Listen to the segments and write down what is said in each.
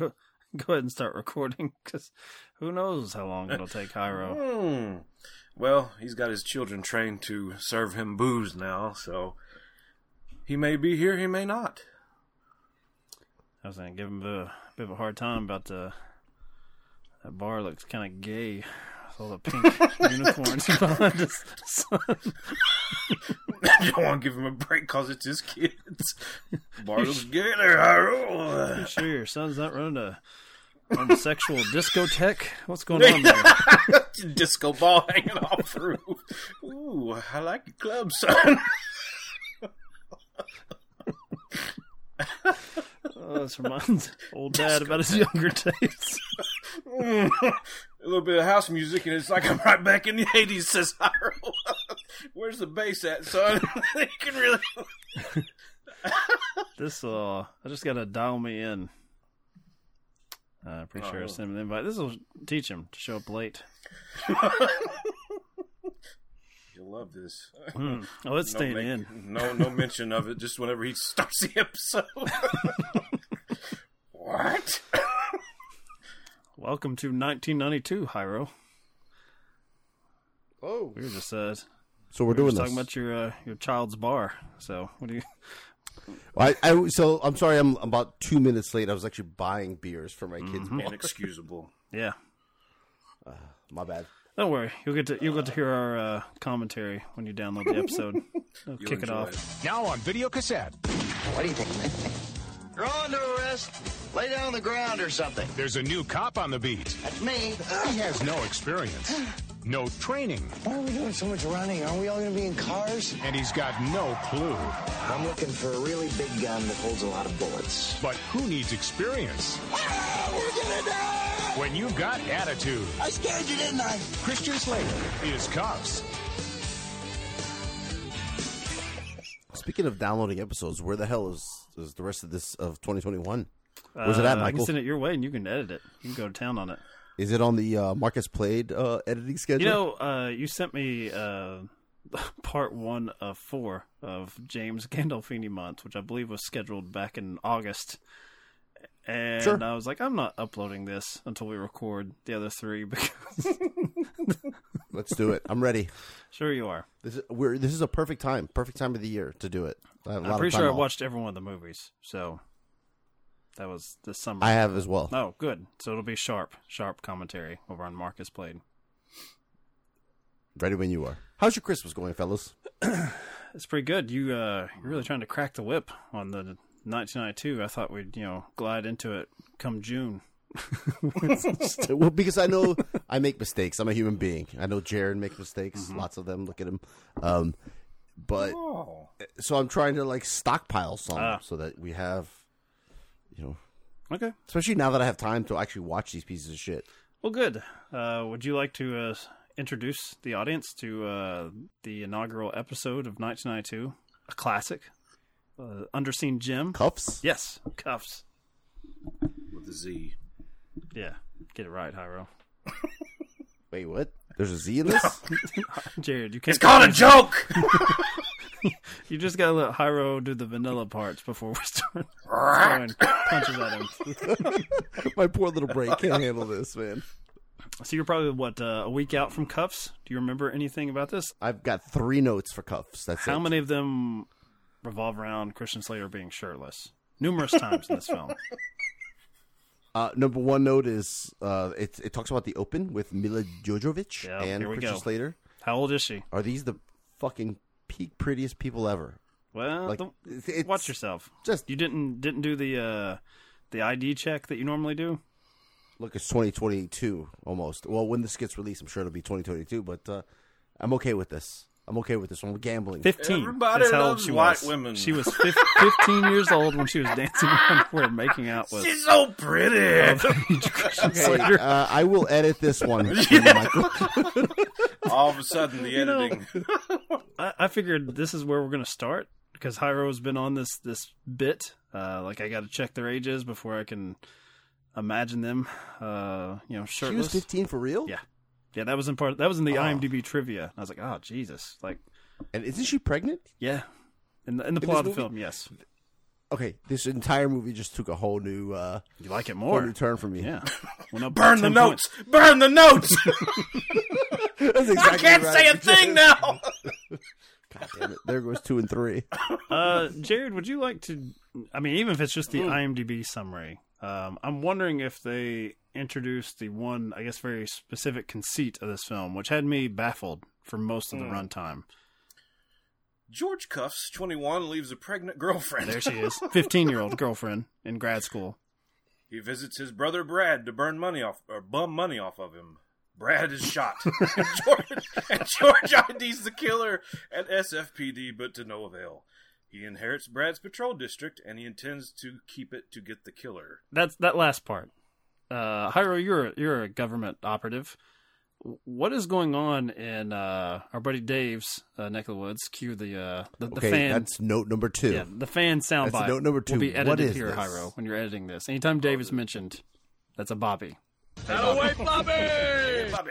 go go ahead and start recording because who knows how long it'll take Hyro. Hmm. Well, he's got his children trained to serve him booze now, so he may be here, he may not. I was gonna give him a bit of a hard time about the that bar looks kind of gay. All the pink unicorns behind his son. you don't want to give him a break because it's his kids. Bar looks gay there, Hyro. You sure your son's not running a, running a sexual discotheque? What's going on there? Disco ball hanging off the roof. Ooh, I like your club, son. Oh, this reminds old dad about his younger days. a little bit of house music, and it's like I'm right back in the 80s, says Hyro. Where's the bass at, son? you can really. This uh, I just gotta dial me in. Uh, I'm pretty sure I Oh. sent him an invite. This will teach him to show up late. You'll love this. Hmm. Oh, it's No staying make- in. No, no mention of it. Just whenever he starts the episode. what? Welcome to 1992, Hyro. Oh, We were just uh, so we're we were doing just this. talking about your uh, your child's bar. So what do you? I, I so I'm sorry. I'm about two minutes late. I was actually buying beers for my kids. bar. Inexcusable. Yeah, uh, My bad. don't worry. You'll get to you'll get to hear our uh, commentary when you download the episode. I'll kick it enjoy off. Now on video cassette, What do you think, man? You're under arrest. Lay down on the ground or something. there's a new cop on the beat. That's me. He has no experience, no training, Why are we doing so much running? Aren't we all going to be in cars? and he's got no clue. I'm looking for a really big gun that holds a lot of bullets. But who needs experience Ah, we're gonna die! when you've got attitude? I scared you, didn't I? Christian Slater is Cuffs. Speaking of downloading episodes, where the hell is is the rest of this of 2021? Where's it at, Uh, I can send it your way, and you can edit it. You can go to town on it. Is it on the uh, Marcus Played uh, editing schedule? You know, uh, you sent me uh, part one of four of James Gandolfini month, which I believe was scheduled back in August. And Sure. I was like, I'm not uploading this until we record the other three because Let's do it. I'm ready. sure you are. This is we're this is a perfect time, perfect time of the year to do it. I have a lot I'm pretty sure I watched every one of the movies, so that was this summer. I have as well. Oh, good. So it'll be sharp, sharp commentary over on Marcus Played. Ready when you are. How's your Christmas going, fellas? It's pretty good. You uh, you're really trying to crack the whip on the 1992. I thought we'd you know glide into it come June. well, because I know I make mistakes. I'm a human being. I know Jared makes mistakes. Mm-hmm. Lots of them. Look at him. Um, but Oh. so I'm trying to like stockpile some Ah. so that we have, you know, Okay. especially now that I have time to actually watch these pieces of shit. Well, good. Uh, would you like to uh, introduce the audience to uh, the inaugural episode of 1992, a classic, uh, Underseen Jim? Cuffs. Yes, cuffs. With a Z. Yeah, get it right, Hyro. Wait, what? There's a Z in this. Jared, you can't. It's called a joke! You just gotta let Hyro do the vanilla parts before we start throwing punches at him. My poor little brain can't handle this, man. So you're probably what uh, a week out from cuffs. Do you remember anything about this? I've got three notes for cuffs. That's it. How it. many of them revolve around Christian Slater being shirtless? Numerous times in this film. Uh, number one note is uh, it, it talks about the Open with Mila Jovovich Yeah, and Christian. Slater. How old is she? Are these the fucking peak prettiest people ever? Well, Like, it's watch yourself. just- you didn't didn't do the uh, the ID check that you normally do. Look, it's 2022 almost. Well, when this gets released, I'm sure it'll be 2022. But uh, I'm okay with this. I'm okay with this one. We're gambling. Fifteen. Everybody That's how old she white was. women. She was fifteen years old when she was dancing around where making out with She's so pretty! Christian Hey, Slater. uh, I will edit this one. for. All of a sudden, the know, editing. I, I figured this is where we're going to start because Hyro's been on this this bit. Uh, like I got to check their ages before I can imagine them. Uh, you know, shirtless. she was 15 for real. Yeah. Yeah, that was in part. That was in the Oh. IMDb trivia. I was like, oh Jesus! Like, And isn't she pregnant? yeah, in the in the In plot of the movie? film, yes. okay, this entire movie just took a whole new, uh, You like it whole more? new turn for me. Yeah. Went up by Burn the 10 notes. Burn the notes. That's exactly I can't right. say a thing now. God damn it! There goes two and three. Uh, Jared, would you like to? I mean, even if it's just the IMDb summary, um, I'm wondering if they introduced the one, I guess, very specific conceit of this film, which had me baffled for most of the runtime. George Cuffs, 21, leaves a pregnant girlfriend. There she is, 15 year old girlfriend in grad school. He visits his brother Brad to burn money off or bum money off of him. Brad is shot. and, George, and George IDs the killer at SFPD, but to no avail. He inherits Brad's patrol district, and he intends to keep it to get the killer. That's that last part. Uh, Hyro, you're you're a government operative. What is going on in uh, our buddy Dave's uh, neck of the woods? Cue the uh, the, the Okay, fan. that's note number two. Yeah, the fan soundbite. Note number two. Will be edited is here, this? Hyro, when you're editing this. Anytime Dave is mentioned, that's a Bobby. Hey, Bobby. Away, Bobby. Bobby!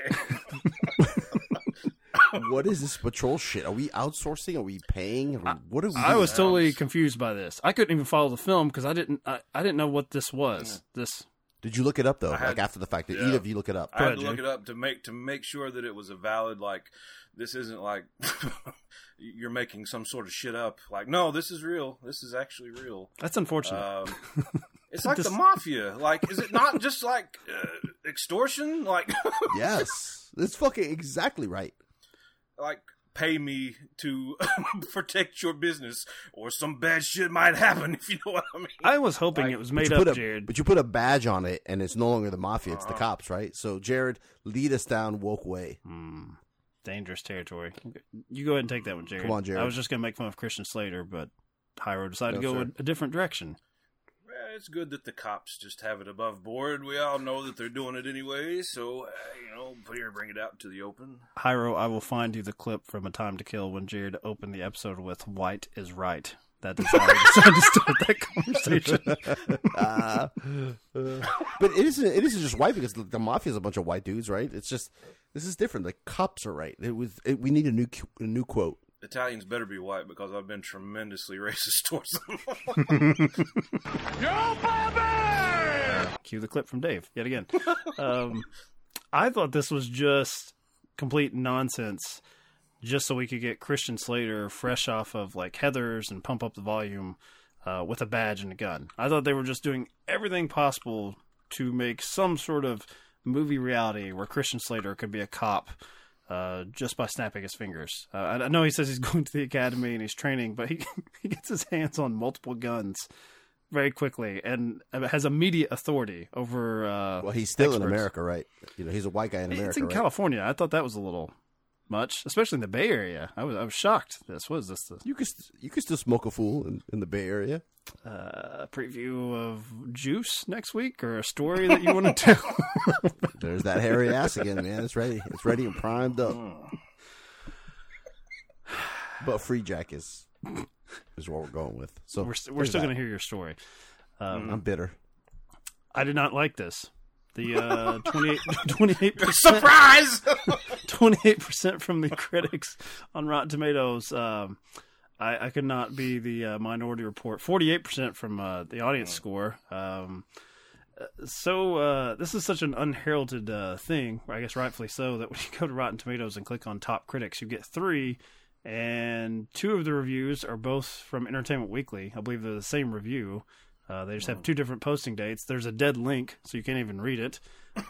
What is this patrol shit? Are we outsourcing? Are we paying? Are we, what are we? I doing? was totally confused by this. I couldn't even follow the film because I didn't. I, I didn't know what this was. This Did you look it up though? had- like after the fact? Did Yeah. either of you look it up? I had to look it up to make to make sure that it was a valid like this isn't like you're making some sort of shit up. Like no, this is real. This is actually real. that's unfortunate. Um, it's like the mafia. Like, is it not just like uh, extortion? Like, yes, that's fucking exactly right. Like pay me to protect your business, or some bad shit might happen. If you know what I mean. I was hoping like- it was made you up, a, Jared. But you put a badge on it, and it's no longer the mafia; it's the Uh-huh. cops, right? So, Jared, lead us down woke way. Hmm, dangerous territory. You go ahead and take that one, Jared. Come on, Jared. I was just gonna make fun of Christian Slater, but Hyro decided No, to go sir. a, a different direction. Well, it's good that the cops just have it above board. We all know that they're doing it anyway, so uh, you know, here, bring it out to the open. Hyro, I will find you the clip from A Time to Kill when Jared opened the episode with "White is right." That is how I decided to start that conversation. Uh, but it isn't. It isn't just white because the, the mafia is a bunch of white dudes, right? It's just this is different. The cops are right. It was. It, we need a new a new quote. Italians better be white because I've been tremendously racist towards them. Cue the clip from Dave yet again. Um, I thought this was just complete nonsense, just so we could get Christian Slater fresh off of like Heathers and pump up the volume uh, with a badge and a gun. I thought they were just doing everything possible to make some sort of movie reality where Christian Slater could be a cop. Uh, just by snapping his fingers. Uh, I, I know he says he's going to the academy and he's training, but he he gets his hands on multiple guns very quickly and has immediate authority over. Uh, Well, he's still in. America, right? You know, he's a white guy in America, It's in right? California. I thought that was a little much, especially in the Bay Area. I was I was shocked. This was this the You could you could still smoke a fool in, in the Bay Area. uh, preview of Juice next week or a story that you want to tell. There's that hairy ass again, man. It's ready. It's ready and primed up. But Freejack is is what we're going with. So we're st- we're still going to hear your story. I'm bitter. I did not like this. The uh, 28 percent Surprise! 28% from the critics on Rotten Tomatoes. Um, I, I could not be the uh, minority report. 48% from uh, the audience score. Um, so uh, this is such an unheralded uh, thing, I guess rightfully so, that when you go to Rotten Tomatoes and click on top critics, you get three, and two of the reviews are both from Entertainment Weekly. I believe they're the same review. Uh, they just have two different posting dates. There's a dead link, so you can't even read it.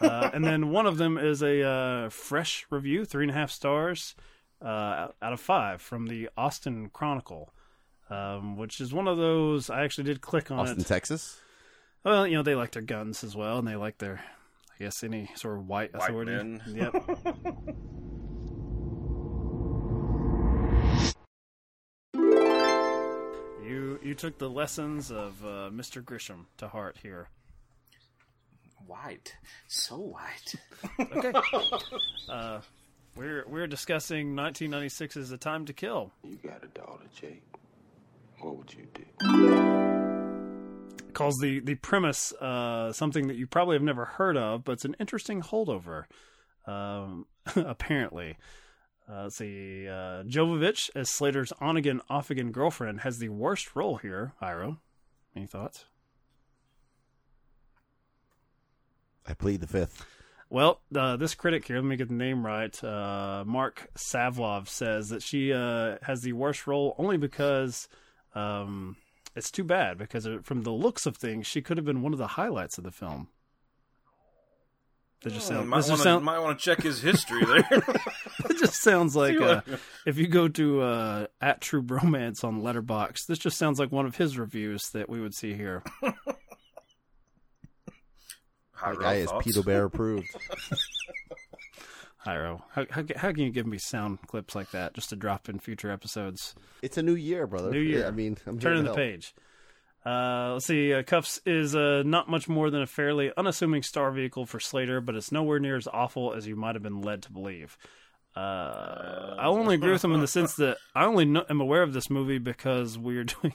Uh, and then one of them is a uh, fresh review, three and a half stars uh, out of five from the Austin Chronicle, um, which is one of those. I actually did click on Austin, it. Texas. Well, you know, they like their guns as well, and they like their, I guess, any sort of white, White authority. men. Yep. you you took the lessons of uh, Mr. Grisham to heart here. white, so white. Okay. uh, we're we're discussing 1996's A Time to Kill. You got a daughter, Jake. What would you do? calls the the premise uh, something that you probably have never heard of, but it's an interesting holdover. Um, apparently, uh, let's see. Uh, Jovovich as Slater's on again, off again girlfriend has the worst role here. Iro. Any thoughts? I plead the fifth. Well, uh, this critic here, let me get the name right. Uh, Marc Savlov says that she uh, has the worst role only because um, it's too bad because from the looks of things, she could have been one of the highlights of the film. That just sound, might want to sound, might want to check his history there. it just sounds like uh, if you go to uh, at True Bromance on Letterboxd, this just sounds like one of his reviews that we would see here. High That guy road is thoughts. Peter Bear approved. Hyro, how, how how can you give me sound clips like that just to drop in future episodes? It's a new year, brother. New year. I mean, I'm Turning the help. page. Uh, let's see. Uh, Cuffs is uh, not much more than a fairly unassuming star vehicle for Slater, but it's nowhere near as awful as you might have been led to believe. Uh, I only agree with him in the sense that I only know, am aware of this movie because we are doing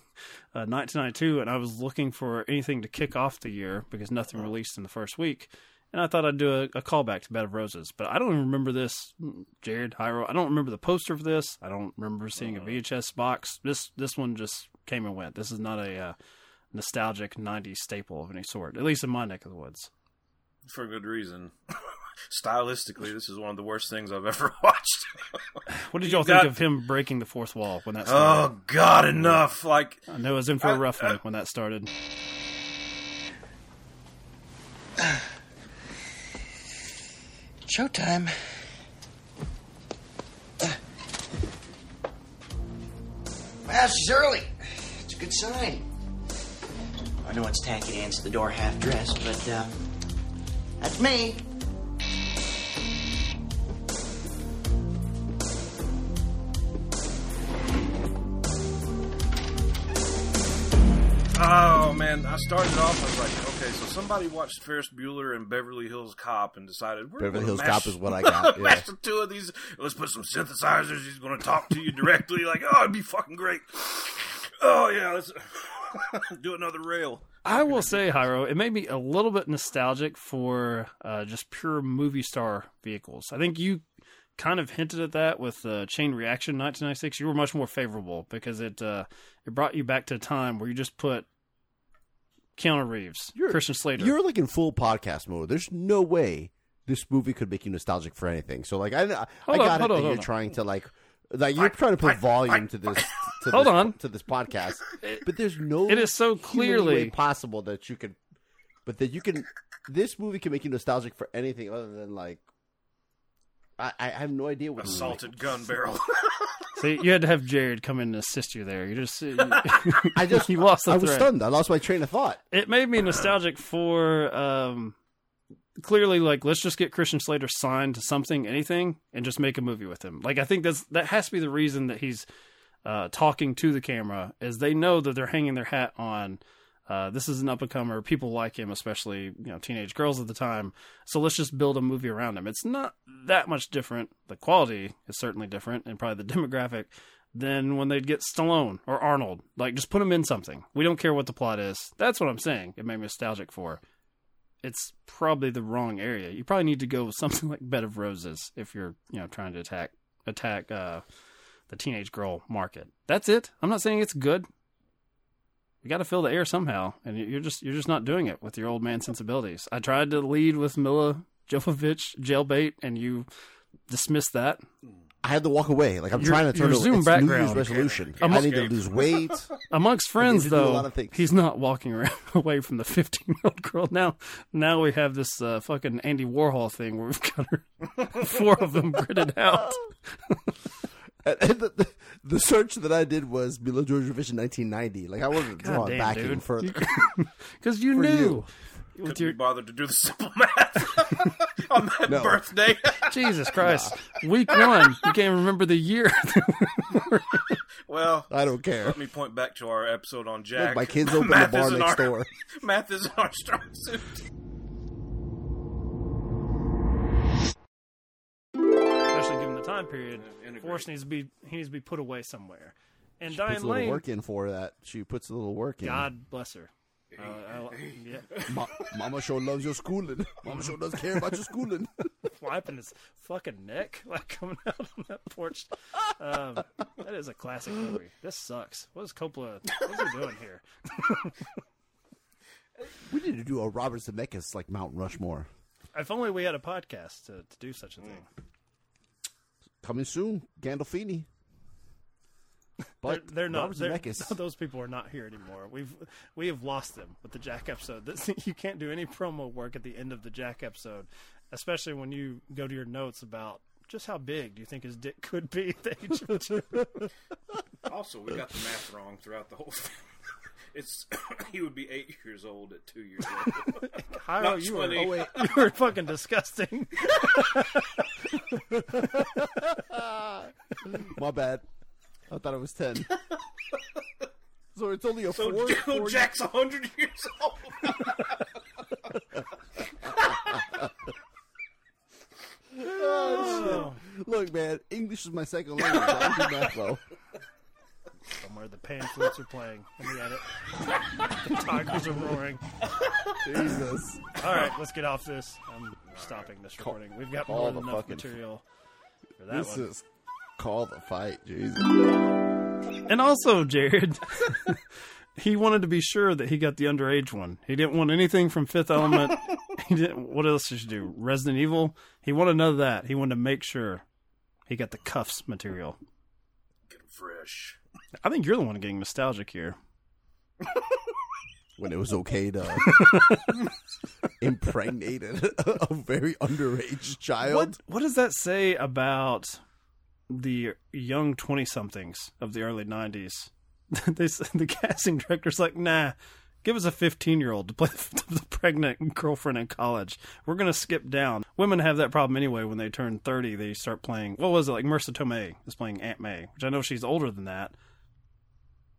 uh, 1992, and I was looking for anything to kick off the year because nothing released in the first week, and I thought I'd do a, a callback to Bed of Roses. But I don't even remember this, Jared Hyro. I don't remember the poster for this. I don't remember seeing a VHS box. This this one just came and went. This is not a uh, nostalgic 90s staple of any sort, at least in my neck of the woods. for good reason. Stylistically, this is one of the worst things I've ever watched. What did y'all got- think of him breaking the fourth wall when that started? oh God, enough! Like I know I was in for a I- rough one I- when that started. Showtime. Well, she's early. It's a good sign. I know it's tacky to answer the door half dressed, but uh, that's me. I started off. I was like, okay, so somebody watched Ferris Bueller and Beverly Hills Cop and decided we're Beverly gonna Hills mash- Cop is what I got, yeah. mash the two of these. Let's put some synthesizers. He's going to talk to you directly. Like, oh, it'd be fucking great. Oh yeah, let's do another rail. I will say, Hyro, it made me a little bit nostalgic for uh, just pure movie star vehicles. I think you kind of hinted at that with uh, Chain Reaction 1996. You were much more favorable because it uh, it brought you back to a time where you just put Keanu Reeves, You're- Christian Slater. You're like in full podcast mode. There's no way this movie could make you nostalgic for anything. So like I, I Hold on, got it hold that on, you're hold on. trying to like like you're Fight, trying to put fight, volume fight, to this. To Hold this, on. to this podcast, but there's no. It is so clearly- possible that you could, but that you can. This movie can make you nostalgic for anything other than like. I, I have no idea what movie. Assaulted gun barrel. See, you had to have Jared come in and assist you there. You just you, I just you lost the I was stunned. I lost my train of thought. it made me nostalgic for um clearly like let's just get Christian Slater signed to something, anything, and just make a movie with him. Like I think that's that has to be the reason that he's uh talking to the camera is they know that they're hanging their hat on uh, this is an up and comer. People like him, especially you know teenage girls at the time. So let's just build a movie around him. It's not that much different. The quality is certainly different, and probably the demographic than when they'd get Stallone or Arnold. Like, just put them in something. We don't care what the plot is. That's what I'm saying. It made me nostalgic for. It's probably the wrong area. You probably need to go with something like Bed of Roses if you're, you know, trying to attack attack uh, the teenage girl market. That's it. I'm not saying it's good. You got to fill the air somehow, and you're just you're just not doing it with your old man sensibilities. I tried to lead with Mila Jovovich jailbait, and you dismissed that. I had to walk away. Like I'm Your- trying to turn your over. Zoom it's New background. Year's resolution. Can't I need to lose weight. Amongst friends, to though, lot of things. he's not walking around away from the 15 year old girl. Now, now we have this uh, fucking Andy Warhol thing where we've got her, four of them gridded out. And, and the, the, the search that I did was Mila Jovovich in 1990. Like I wasn't God drawing damn, back dude. even further. Because you knew. you. With Couldn't your be bothered to do the simple math on that No. birthday. Jesus Christ, week one, you can't remember the year. well, I don't care. let me point back to our episode on Jack. My kids open the Math bar next our- door. Math is our strong suit. Time period, integrate. Forrest needs to be he needs to be put away somewhere. And Puts Diane a little Lane, work in for that. She puts a little work in. God bless her. Uh, I- yeah. Ma- Mama sure loves your schooling. Mama sure does care about your schooling. wiping his fucking neck, like coming out on that porch. Um, that is a classic movie. This sucks. What is Coppola? What's he doing here? We need to do a Robert Zemeckis like Mount Rushmore. If only we had a podcast to, to do such a thing. Coming soon, Gandolfini. But they're, they're not. Robert They're, those people are not here anymore. We've we have lost them with the Jack episode. This, you can't do any promo work at the end of the Jack episode, especially when you go to your notes about just how big do you think his dick could be at the age of two. Also, we got the math wrong throughout the whole thing. It's he would be eight years old at two years old. Hyro, Not you were oh wait, you were fucking disgusting. My bad. I thought it was ten. so it's only a So four. Joe four- Jack's hundred years old. Oh, oh, Look, man, English is my second language. I don't math though. Somewhere the pan flutes are playing. Let me edit. The tigers are roaring. Jesus. All right, let's get off this. I'm stopping this recording. We've got call more the than enough fucking- material for that This one. is called a fight. Jesus. And also, Jared, he wanted to be sure that he got the underage one. He didn't want anything from Fifth Element. he didn't. What else did you do? Resident Evil. He wanted none of that. He wanted to make sure he got the cuffs material. Get him fresh. I think you're the one getting nostalgic here. When it was okay to impregnate a, very underage child. What What does that say about the young twenty somethings of the early '90s? they the casting director's like, nah. Give us a 15 year old to play the pregnant girlfriend in college. We're going to skip down. Women have that problem anyway when they turn 30. They start playing, what was it, like Marisa Tomei is playing Aunt May, which I know she's older than that.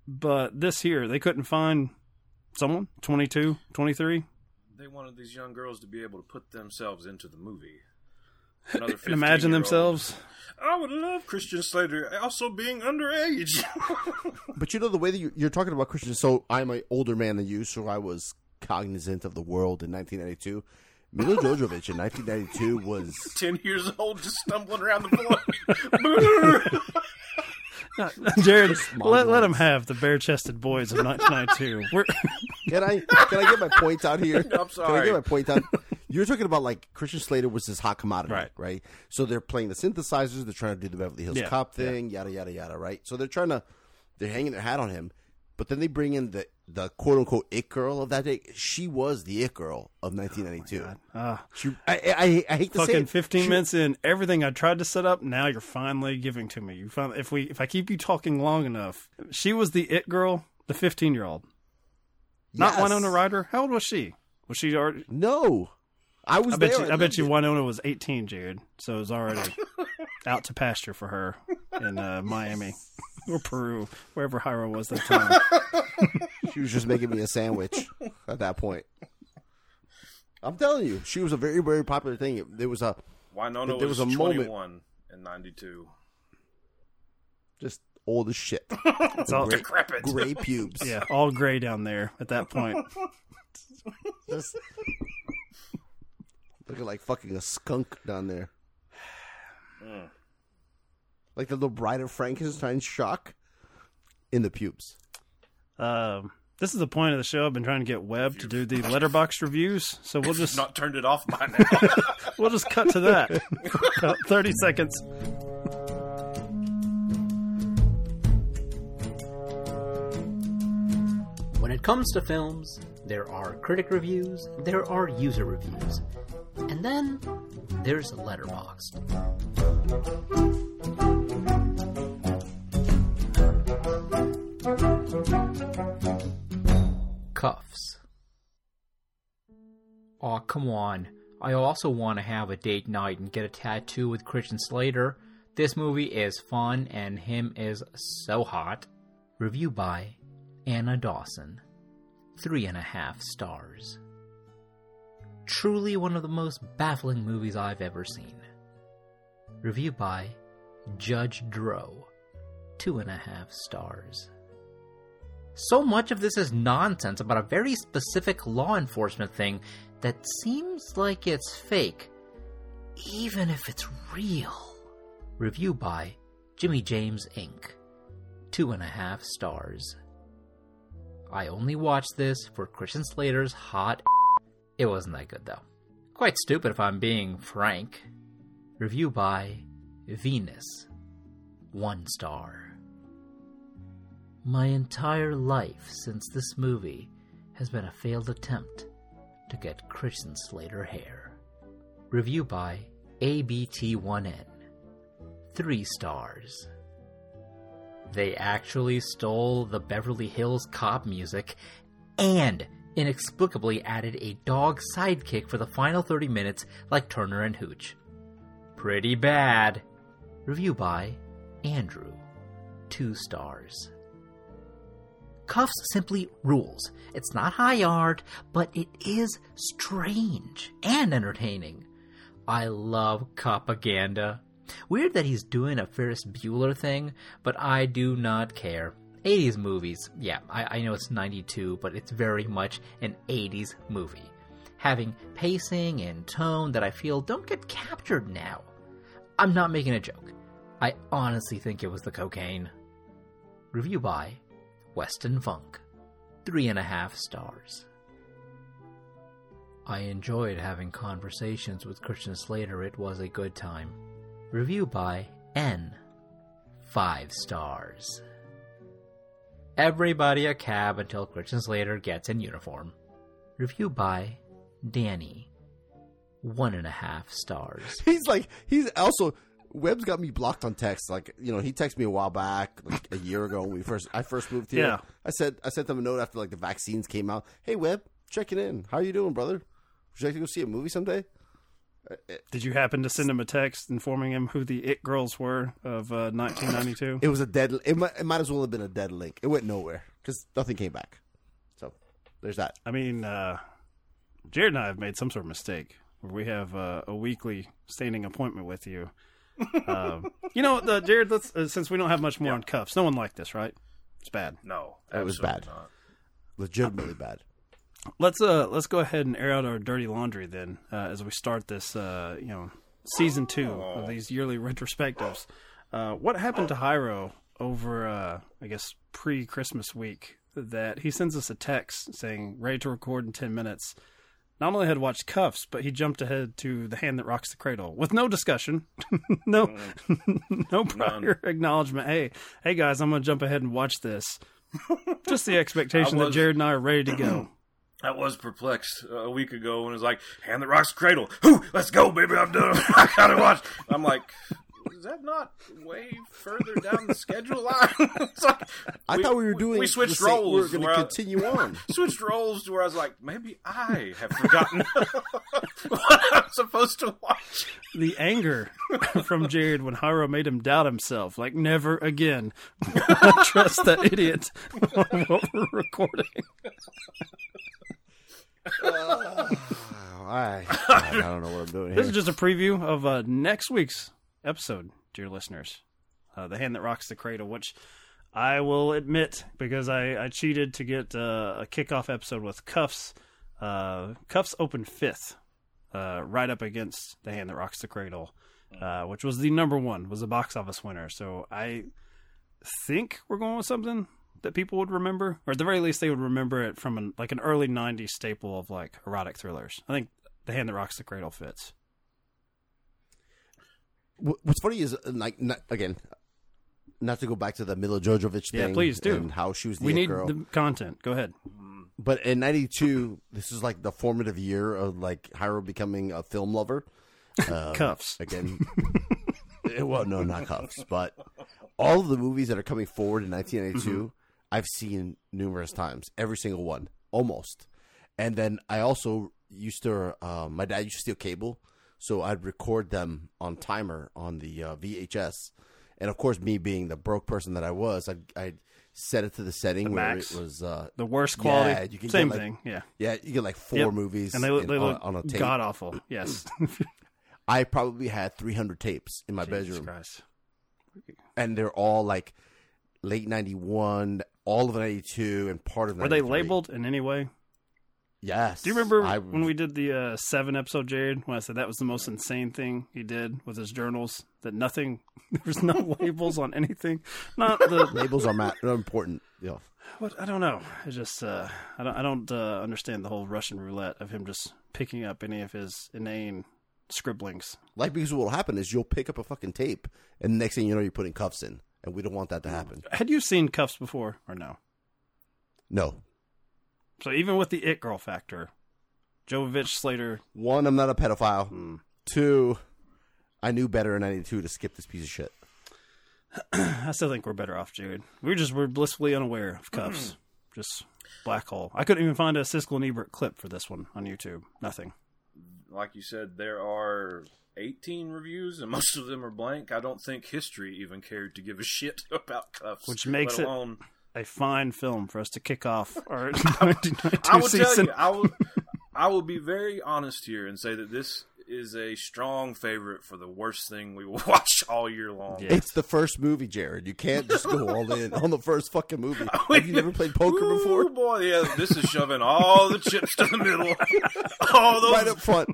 But this here, they couldn't find someone, 22, 23. They wanted these young girls to be able to put themselves into the movie. And imagine themselves. I would love Christian Slater also being underage. But you know the way that you, you're talking about Christian. So I'm an older man than you, so I was cognizant of the world in 1992. Milo Jovovich in 1992 was Ten years old, just stumbling around the floor. No, Jared, let, let ones. him have the bare chested boys of 1992. We're, Can I can I get my point out here? I'm sorry. Can I get my point out? You're talking about like Christian Slater was this hot commodity, Right. right? So they're playing the synthesizers. They're trying to do the Beverly Hills Yeah, Cop thing, yada yada yada, right? So they're trying to they're hanging their hat on him, but then they bring in the the quote unquote it girl of that day. She was the it girl of 1992. Ah. she, I, I, I hate to say fucking it. 15 She- minutes in, everything I tried to set up, now you're finally giving to me. You finally, if we, if I keep you talking long enough, she was the it girl, the 15 year old, not Yes. Winona Ryder. How old was she? Was she already? No, I was I bet there. you, I bet you Winona was 18, Jared. So it was already out to pasture for her in uh, Miami or Peru, wherever Hyro was that time. She was just making me a sandwich at that point. I'm telling you, she was a very, very popular thing. It, there was a Winona There was, was a moment- 21 in 92. just old as shit. It's all, Decrepit. Gray pubes. yeah, all gray down there at that point. Just looking like fucking a skunk down there. Hmm. Like the little bride of Frankenstein shock in the pubes. Um, this is the point of the show. I've been trying to get Webb to do the Letterboxd reviews, so we'll just Not turned it off by now. we'll just cut to that. Thirty seconds. When it comes to films, there are critic reviews, there are user reviews, and then there's Letterboxd. Aw, come on. I also want to have a date night and get a tattoo with Christian Slater. This movie is fun and him is so hot. Review by Anna Dawson. Three and a half stars. Truly one of the most baffling movies I've ever seen. Review by Judge Dro. Two and a half stars. So much of this is nonsense about a very specific law enforcement thing that seems like it's fake. even if it's real. Review by Jimmy James Inc. Two and a half stars. I only watched this for Christian Slater's hot. It wasn't that good though. Quite stupid if I'm being frank. Review by Venus. One star. My entire life since this movie has been a failed attempt to get Christian Slater hair. Review by ABT1N. Three stars. They actually stole the Beverly Hills Cop music and inexplicably added a dog sidekick for the final 30 minutes like Turner and Hooch. Pretty bad. Review by Andrew. Two stars. Cuffs simply rules. It's not high art, but it is strange and entertaining. I love propaganda. Weird that he's doing a Ferris Bueller thing, but I do not care. 80s movies, yeah, I, I know it's 92, but it's very much an 80s movie. Having pacing and tone that I feel don't get captured now. I'm not making a joke. I honestly think it was the cocaine. Review by Weston Funk. Three and a half stars. I enjoyed having conversations with Christian Slater. It was a good time. Review by N. Five stars. Everybody a cab until Christian Slater gets in uniform. Review by Danny. One and a half stars. He's like he's also Webb's got me blocked on text. Like you know, he texted me a while back, like a year ago when we first I first moved here. Yeah. I said I sent them a note after like the vaccines came out. Hey Webb, checking in. How are you doing, brother? Would you like to go see a movie someday? Did you happen to send him a text informing him who the It Girls were of uh, 1992? It was a dead. It might, it might as well have been a dead link. It went nowhere because nothing came back. So there's that. I mean, uh, Jared and I have made some sort of mistake where we have uh, a weekly standing appointment with you. Um, you know, the, Jared, let's, uh, since we don't have much more on cuffs, no one liked this, right? It's bad. No, It was bad. not. Legitimately bad. Let's uh let's go ahead and air out our dirty laundry then uh, as we start this uh you know season two of these yearly retrospectives. Uh, what happened to Hyro over uh I guess pre Christmas week that he sends us a text saying ready to record in ten minutes. Not only had watched Cuffs, but he jumped ahead to The Hand That Rocks the Cradle with no discussion, no, no prior acknowledgement. Hey, hey guys, I'm gonna jump ahead and watch this. Just the expectation I that Jared and I are ready to go. I was perplexed uh, a week ago when it was like, hand that rocks the cradle. Whoo, let's go, baby. I'm done. I gotta watch. I'm like, that not way further down the schedule line? it's like, I thought we were doing. We switched roles. We were going where to I- continue on. switched roles to where I was like, maybe I have forgotten what I'm supposed to watch. the anger from Jared when Hiro made him doubt himself. Like, never again. Trust that idiot on what we're recording. I, I don't know what I'm doing This is just a preview of uh, next week's episode, dear listeners. Uh, the Hand That Rocks the Cradle, which I will admit, because I, I cheated to get uh, a kickoff episode with Cuffs. Uh, Cuffs opened fifth, uh, right up against The Hand That Rocks the Cradle, uh, which was the number one, was a box office winner. So I think we're going with something that people would remember, or at the very least, they would remember it from an, like an early '90s staple of like erotic thrillers. I think The Hand That Rocks the Cradle fits. Wh- What's funny is uh, like not, again, not to go back to the Mila Jovovich Yeah, please do. And how she was the we need girl. the content. Go ahead. But in '92, this is like the formative year of like Hiro becoming a film lover. Um, Cuffs. again. Eh, well, no, not cuffs, but all of the movies that are coming forward in 1992, I've seen numerous times. Every single one, almost. And then I also used to. Um, my dad used to steal cable, so I'd record them on timer on the uh, VHS. And of course, me being the broke person that I was, I'd, I'd set it to the setting where max. it was uh, The worst quality. Yeah, you can Same get, like- thing. Yeah. yeah, you get like four Yep. movies, And they, in- they look on a tape. god awful. Yes. I probably had 300 tapes in my Jesus bedroom, Christ. and they're all like late 91, all of 92, and part of Were they labeled in any way? Yes. Do you remember I, when we did the uh, seven episode, Jared? When I said that was the most insane thing he did with his journals? That nothing, there was no labels on anything. Not the labels are are important. Yeah. what I don't know. It's just uh, I don't I don't uh, understand the whole Russian roulette of him just picking up any of his inane scribblings. Like because what will happen is you'll pick up a fucking tape, and next thing you know, you're putting cuffs in, and we don't want that to happen. Had you seen Cuffs before or no? No. So even with the it girl factor, Jovovich Slater. One, I'm not a pedophile. Hmm. Two, I knew better in '92 to skip this piece of shit. I still think we're better off, Jared. We're just were blissfully unaware of Cuffs. just black hole. I couldn't even find a Siskel and Ebert clip for this one on YouTube. Nothing. Like you said, there are 18 reviews, and most of them are blank. I don't think history even cared to give a shit about cuffs, Which makes let it alone- a fine film for us to kick off our 1992 I will season. tell you, I will, I will be very honest here and say that this is a strong favorite for the worst thing we will watch all year long. Yeah. It's the first movie, Jared. You can't just go all in on the first fucking movie. Have you never played poker Ooh, before? boy, yeah, this is shoving all the chips to the middle. all those, Right up front.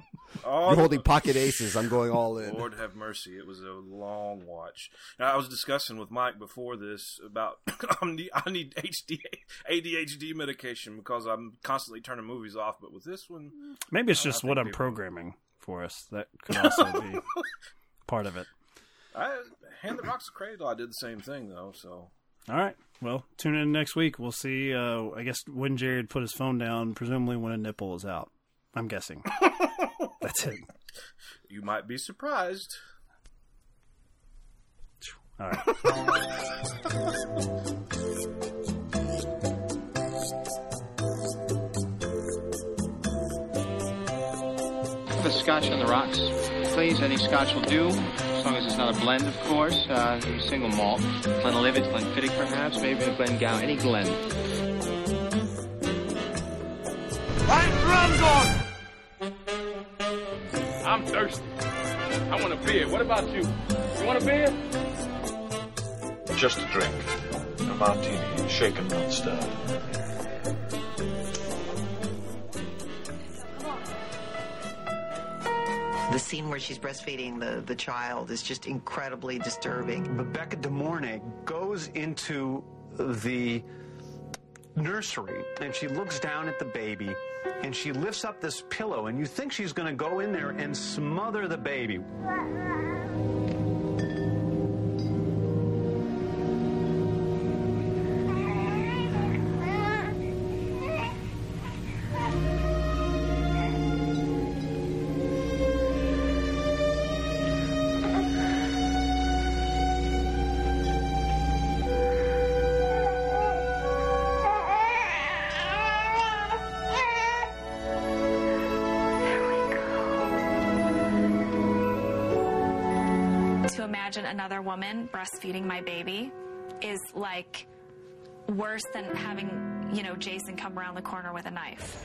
All You're holding pocket aces. I'm going all in. Lord have mercy. It was a long watch. Now, I was discussing with Mike before this about I need, I need HD, ADHD medication because I'm constantly turning movies off. But with this one, Maybe it's I just think what I'm people- programming for us. That could also be part of it. I, Hand the Rocks the Cradle, I did the same thing though. So All right. Well, tune in next week. We'll see. Uh, I guess when Jared put his phone down, presumably when a nipple is out. I'm guessing. That's it. you might be surprised. All right. Have a scotch on the rocks, please. Any scotch will do, as long as it's not a blend, of course. Uh, single malt. Glenlivet, Glenfiddich, perhaps, maybe a Glengow, any Glen. I'm thirsty. I want a beer. What about you? You want a beer? Just a drink. A martini, shaken, not stirred. The scene where she's breastfeeding the, the child is just incredibly disturbing. Rebecca De Mornay goes into the nursery and she looks down at the baby and she lifts up this pillow and you think she's going to go in there and smother the baby. Another woman breastfeeding my baby is like worse than having, you know, Jason come around the corner with a knife.